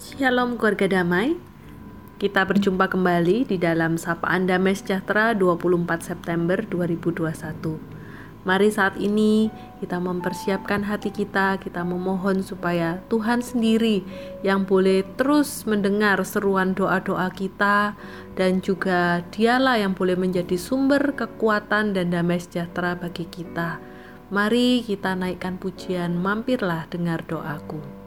Shalom keluarga damai. Kita berjumpa kembali di dalam Sapaan Damai Sejahtera 24 September 2021. Mari saat ini kita mempersiapkan hati kita, kita memohon supaya Tuhan sendiri yang boleh terus mendengar seruan doa-doa kita dan juga dialah yang boleh menjadi sumber kekuatan dan damai sejahtera bagi kita. Mari kita naikkan pujian, mampirlah dengar doaku.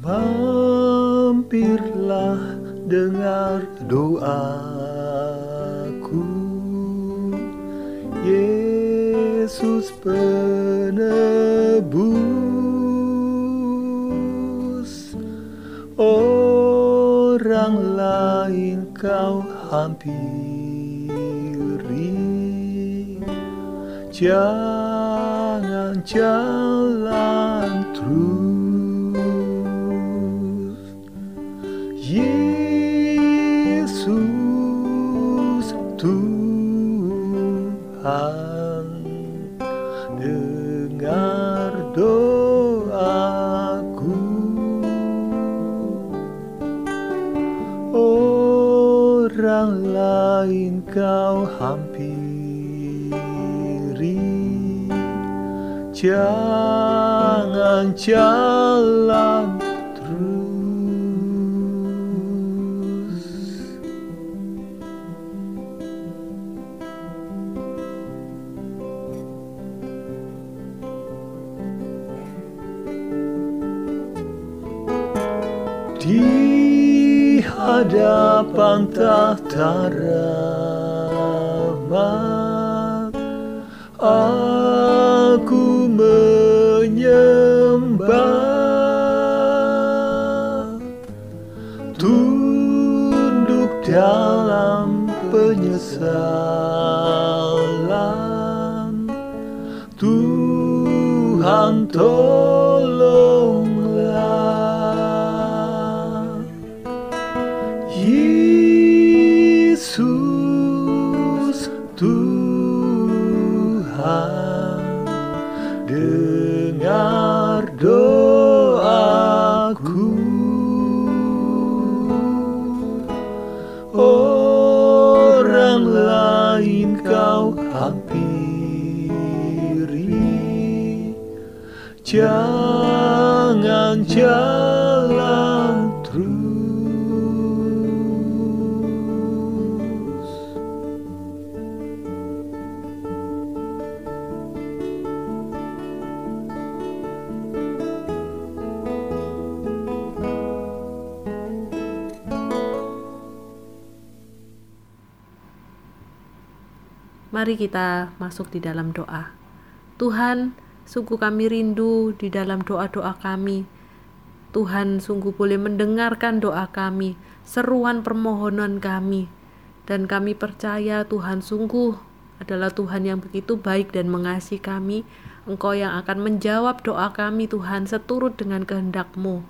Mampirlah dengar doaku. Yesus penebus. Orang lain kau hampiri. Jangan jalan terus orang lain kau hampiri. Jangan jalan terus. Di hadapan rahmat aku menyembah tunduk dalam penyesalan. Tuhan tolonglah orang lain kau hampiri. Jangan jalan Mari kita masuk di dalam doa. Tuhan, sungguh kami rindu di dalam doa-doa kami. Tuhan sungguh boleh mendengarkan doa kami, seruan permohonan kami. Dan kami percaya Tuhan sungguh adalah Tuhan yang begitu baik dan mengasihi kami. Engkau yang akan menjawab doa kami Tuhan seturut dengan kehendak-Mu.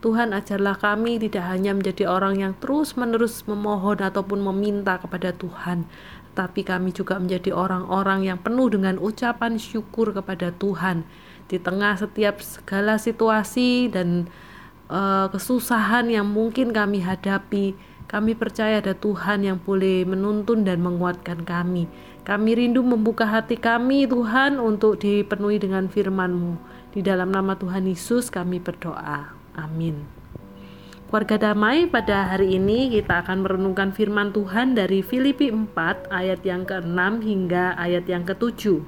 Tuhan ajarlah kami tidak hanya menjadi orang yang terus-menerus memohon ataupun meminta kepada Tuhan, tapi kami juga menjadi orang-orang yang penuh dengan ucapan syukur kepada Tuhan di tengah setiap segala situasi dan uh, kesusahan yang mungkin kami hadapi. Kami percaya ada Tuhan yang boleh menuntun dan menguatkan kami. Kami rindu membuka hati kami Tuhan untuk dipenuhi dengan firman-Mu. Di dalam nama Tuhan Yesus kami berdoa. Amin. Keluarga damai pada hari ini kita akan merenungkan firman Tuhan dari Filipi 4 ayat yang ke-6 hingga ayat yang ke-7.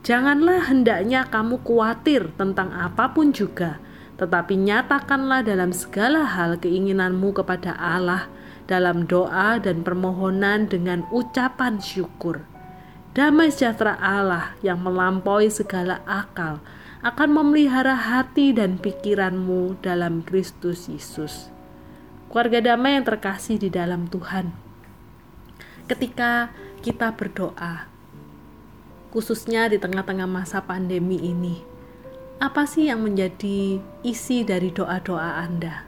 Janganlah hendaknya kamu khawatir tentang apa pun juga, tetapi nyatakanlah dalam segala hal keinginanmu kepada Allah dalam doa dan permohonan dengan ucapan syukur. Damai sejahtera Allah yang melampaui segala akal akan memelihara hati dan pikiranmu dalam Kristus Yesus. Keluarga damai yang terkasih di dalam Tuhan. Ketika kita berdoa, khususnya di tengah-tengah masa pandemi ini. Apa sih yang menjadi isi dari doa-doa Anda?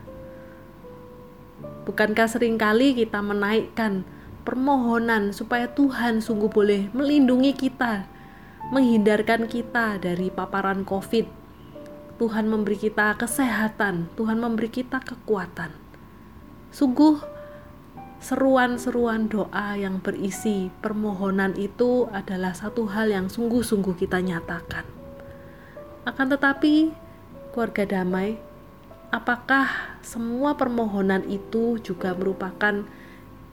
Bukankah sering kali kita menaikkan permohonan supaya Tuhan sungguh boleh melindungi kita, menghindarkan kita dari paparan COVID. Tuhan memberi kita kesehatan, Tuhan memberi kita kekuatan. Sungguh seruan-seruan doa yang berisi permohonan itu adalah satu hal yang sungguh-sungguh kita nyatakan. Akan tetapi, keluarga damai, apakah semua permohonan itu juga merupakan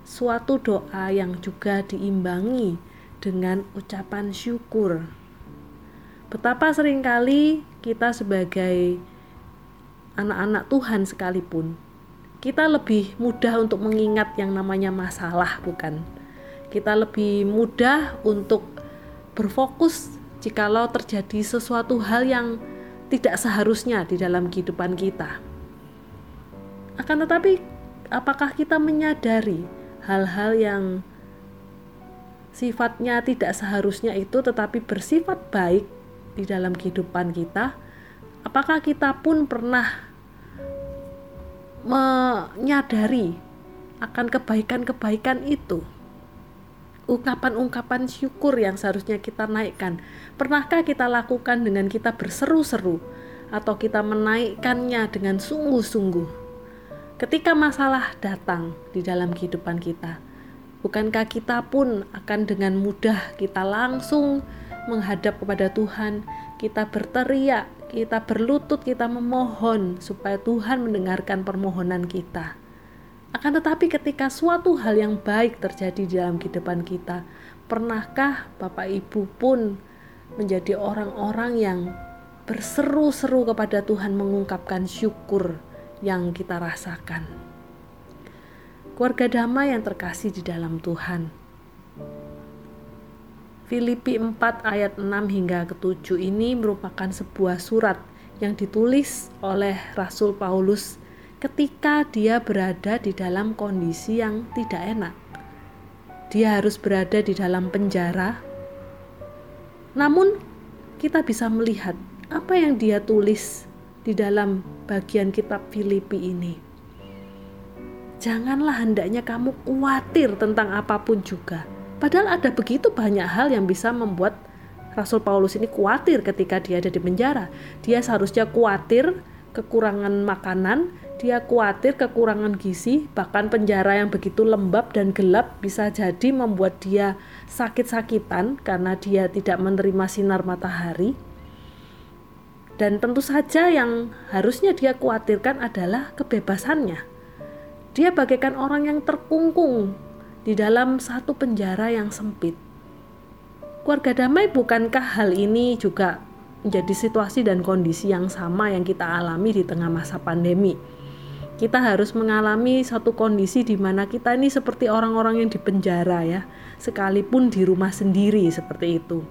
suatu doa yang juga diimbangi dengan ucapan syukur. Betapa sering kali kita sebagai anak-anak Tuhan sekalipun, kita lebih mudah untuk mengingat yang namanya masalah, bukan? Kita lebih mudah untuk berfokus jikalau terjadi sesuatu hal yang tidak seharusnya di dalam kehidupan kita. Akan tetapi, apakah kita menyadari hal-hal yang sifatnya tidak seharusnya itu tetapi bersifat baik di dalam kehidupan kita, apakah kita pun pernah menyadari akan kebaikan-kebaikan itu? Ungkapan-ungkapan syukur yang seharusnya kita naikkan, pernahkah kita lakukan dengan kita berseru-seru atau kita menaikkannya dengan sungguh-sungguh? ketika masalah datang di dalam kehidupan kita, bukankah kita pun akan dengan mudah kita langsung menghadap kepada Tuhan, kita berteriak, kita berlutut, kita memohon supaya Tuhan mendengarkan permohonan kita. Akan tetapi ketika suatu hal yang baik terjadi di dalam kehidupan kita, pernahkah Bapak Ibu pun menjadi orang-orang yang berseru-seru kepada Tuhan mengungkapkan syukur yang kita rasakan. Keluarga damai yang terkasih di dalam Tuhan. Filipi 4 ayat 6 hingga ke-7 ini merupakan sebuah surat yang ditulis oleh Rasul Paulus ketika dia berada di dalam kondisi yang tidak enak. Dia harus berada di dalam penjara. Namun kita bisa melihat apa yang dia tulis di dalam bagian kitab Filipi ini. Janganlah hendaknya kamu khawatir tentang apa pun juga. Padahal ada begitu banyak hal yang bisa membuat Rasul Paulus ini khawatir ketika dia ada di penjara. Dia seharusnya khawatir kekurangan makanan, dia khawatir kekurangan gizi, bahkan penjara yang begitu lembab dan gelap bisa jadi membuat dia sakit-sakitan karena dia tidak menerima sinar matahari. Dan tentu saja yang harusnya dia khawatirkan adalah kebebasannya. Dia bagaikan orang yang terkungkung di dalam satu penjara yang sempit. Keluarga damai bukankah hal ini juga menjadi situasi dan kondisi yang sama yang kita alami di tengah masa pandemi? Kita harus mengalami satu kondisi di mana kita ini seperti orang-orang yang di penjara ya, sekalipun di rumah sendiri seperti itu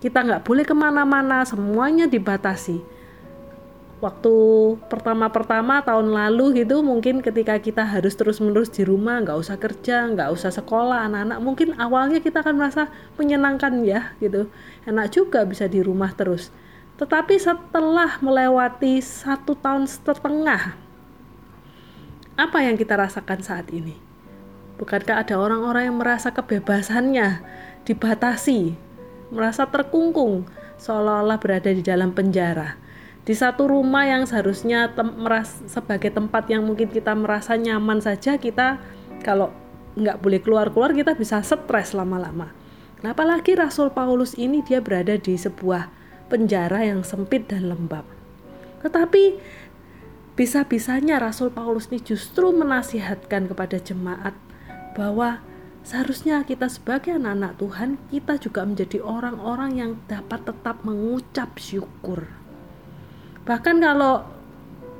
kita nggak boleh ke mana-mana semuanya dibatasi waktu pertama-pertama tahun lalu gitu mungkin ketika kita harus terus-menerus di rumah nggak usah kerja nggak usah sekolah anak-anak mungkin awalnya kita akan merasa menyenangkan ya gitu. Enak juga bisa di rumah terus. Tetapi setelah melewati satu tahun setengah apa yang kita rasakan saat ini? Bukankah ada orang-orang yang merasa kebebasannya dibatasi merasa terkungkung seolah-olah berada di dalam penjara di satu rumah yang seharusnya tem meras sebagai tempat yang mungkin kita merasa nyaman saja kita kalau nggak boleh keluar-keluar kita bisa stres lama-lama nah, apalagi Rasul Paulus ini dia berada di sebuah penjara yang sempit dan lembab tetapi bisa-bisanya Rasul Paulus ini justru menasihatkan kepada jemaat bahwa Seharusnya kita sebagai anak-anak Tuhan, kita juga menjadi orang-orang yang dapat tetap mengucap syukur. Bahkan kalau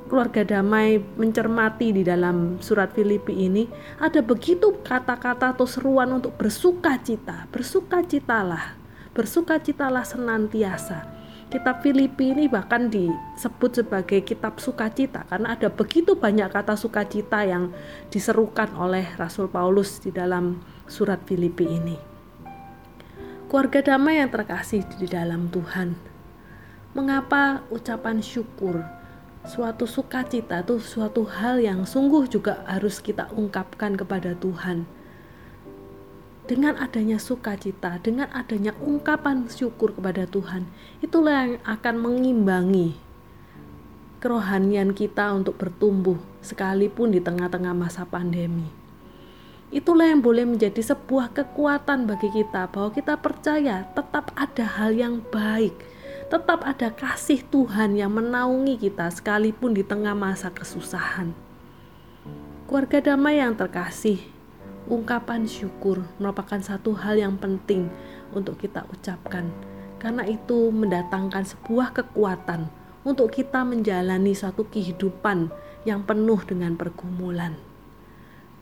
keluarga damai mencermati di dalam surat Filipi ini, ada begitu kata-kata atau seruan untuk bersuka cita. Bersuka citalah, bersuka citalah senantiasa kitab Filipi ini bahkan disebut sebagai kitab sukacita karena ada begitu banyak kata sukacita yang diserukan oleh Rasul Paulus di dalam surat Filipi ini. Keluarga damai yang terkasih di dalam Tuhan. Mengapa ucapan syukur, suatu sukacita itu suatu hal yang sungguh juga harus kita ungkapkan kepada Tuhan. Dengan adanya sukacita, dengan adanya ungkapan syukur kepada Tuhan, itulah yang akan mengimbangi kerohanian kita untuk bertumbuh sekalipun di tengah-tengah masa pandemi. Itulah yang boleh menjadi sebuah kekuatan bagi kita bahwa kita percaya tetap ada hal yang baik, tetap ada kasih Tuhan yang menaungi kita sekalipun di tengah masa kesusahan. Keluarga damai yang terkasih, ungkapan syukur merupakan satu hal yang penting untuk kita ucapkan karena itu mendatangkan sebuah kekuatan untuk kita menjalani satu kehidupan yang penuh dengan pergumulan.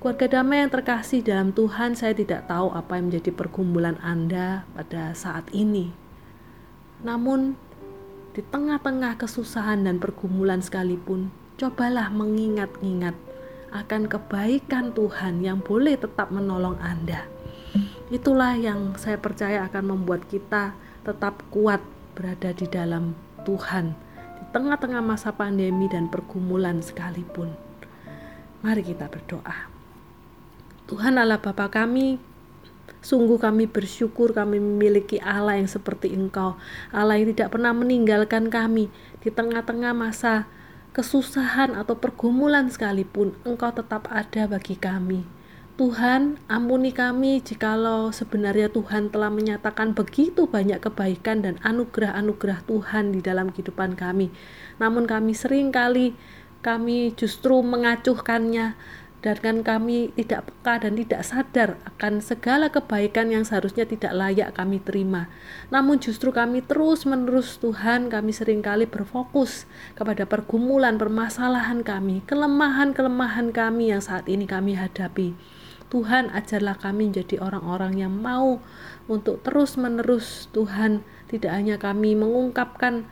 Keluarga damai yang terkasih dalam Tuhan, saya tidak tahu apa yang menjadi pergumulan Anda pada saat ini. Namun, di tengah-tengah kesusahan dan pergumulan sekalipun, cobalah mengingat-ingat akan kebaikan Tuhan yang boleh tetap menolong Anda. Itulah yang saya percaya akan membuat kita tetap kuat berada di dalam Tuhan di tengah-tengah masa pandemi dan pergumulan sekalipun. Mari kita berdoa. Tuhan Allah Bapa kami, sungguh kami bersyukur kami memiliki Allah yang seperti Engkau, Allah yang tidak pernah meninggalkan kami di tengah-tengah masa kesusahan atau pergumulan sekalipun, Engkau tetap ada bagi kami. Tuhan, ampuni kami jikalau sebenarnya Tuhan telah menyatakan begitu banyak kebaikan dan anugerah-anugerah Tuhan di dalam kehidupan kami. Namun kami sering kali kami justru mengacuhkannya dan kan kami tidak peka dan tidak sadar akan segala kebaikan yang seharusnya tidak layak kami terima. Namun justru kami terus-menerus Tuhan kami sering kali berfokus kepada pergumulan, permasalahan kami, kelemahan-kelemahan kami yang saat ini kami hadapi. Tuhan ajarlah kami menjadi orang-orang yang mau untuk terus-menerus Tuhan tidak hanya kami mengungkapkan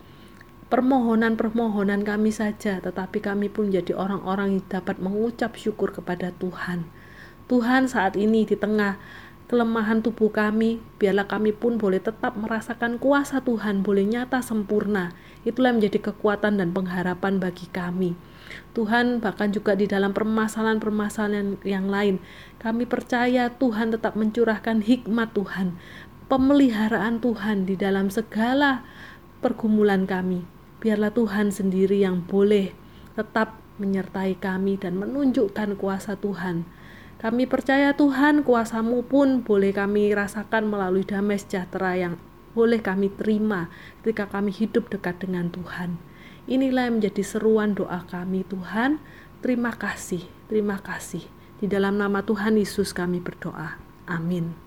permohonan-permohonan kami saja, tetapi kami pun menjadi orang-orang yang dapat mengucap syukur kepada Tuhan. Tuhan saat ini di tengah kelemahan tubuh kami, biarlah kami pun boleh tetap merasakan kuasa Tuhan, boleh nyata sempurna. Itulah menjadi kekuatan dan pengharapan bagi kami. Tuhan bahkan juga di dalam permasalahan-permasalahan yang lain, kami percaya Tuhan tetap mencurahkan hikmat Tuhan, pemeliharaan Tuhan di dalam segala pergumulan kami biarlah Tuhan sendiri yang boleh tetap menyertai kami dan menunjukkan kuasa Tuhan. Kami percaya Tuhan kuasamu pun boleh kami rasakan melalui damai sejahtera yang boleh kami terima ketika kami hidup dekat dengan Tuhan. Inilah yang menjadi seruan doa kami Tuhan. Terima kasih, terima kasih. Di dalam nama Tuhan Yesus kami berdoa. Amin.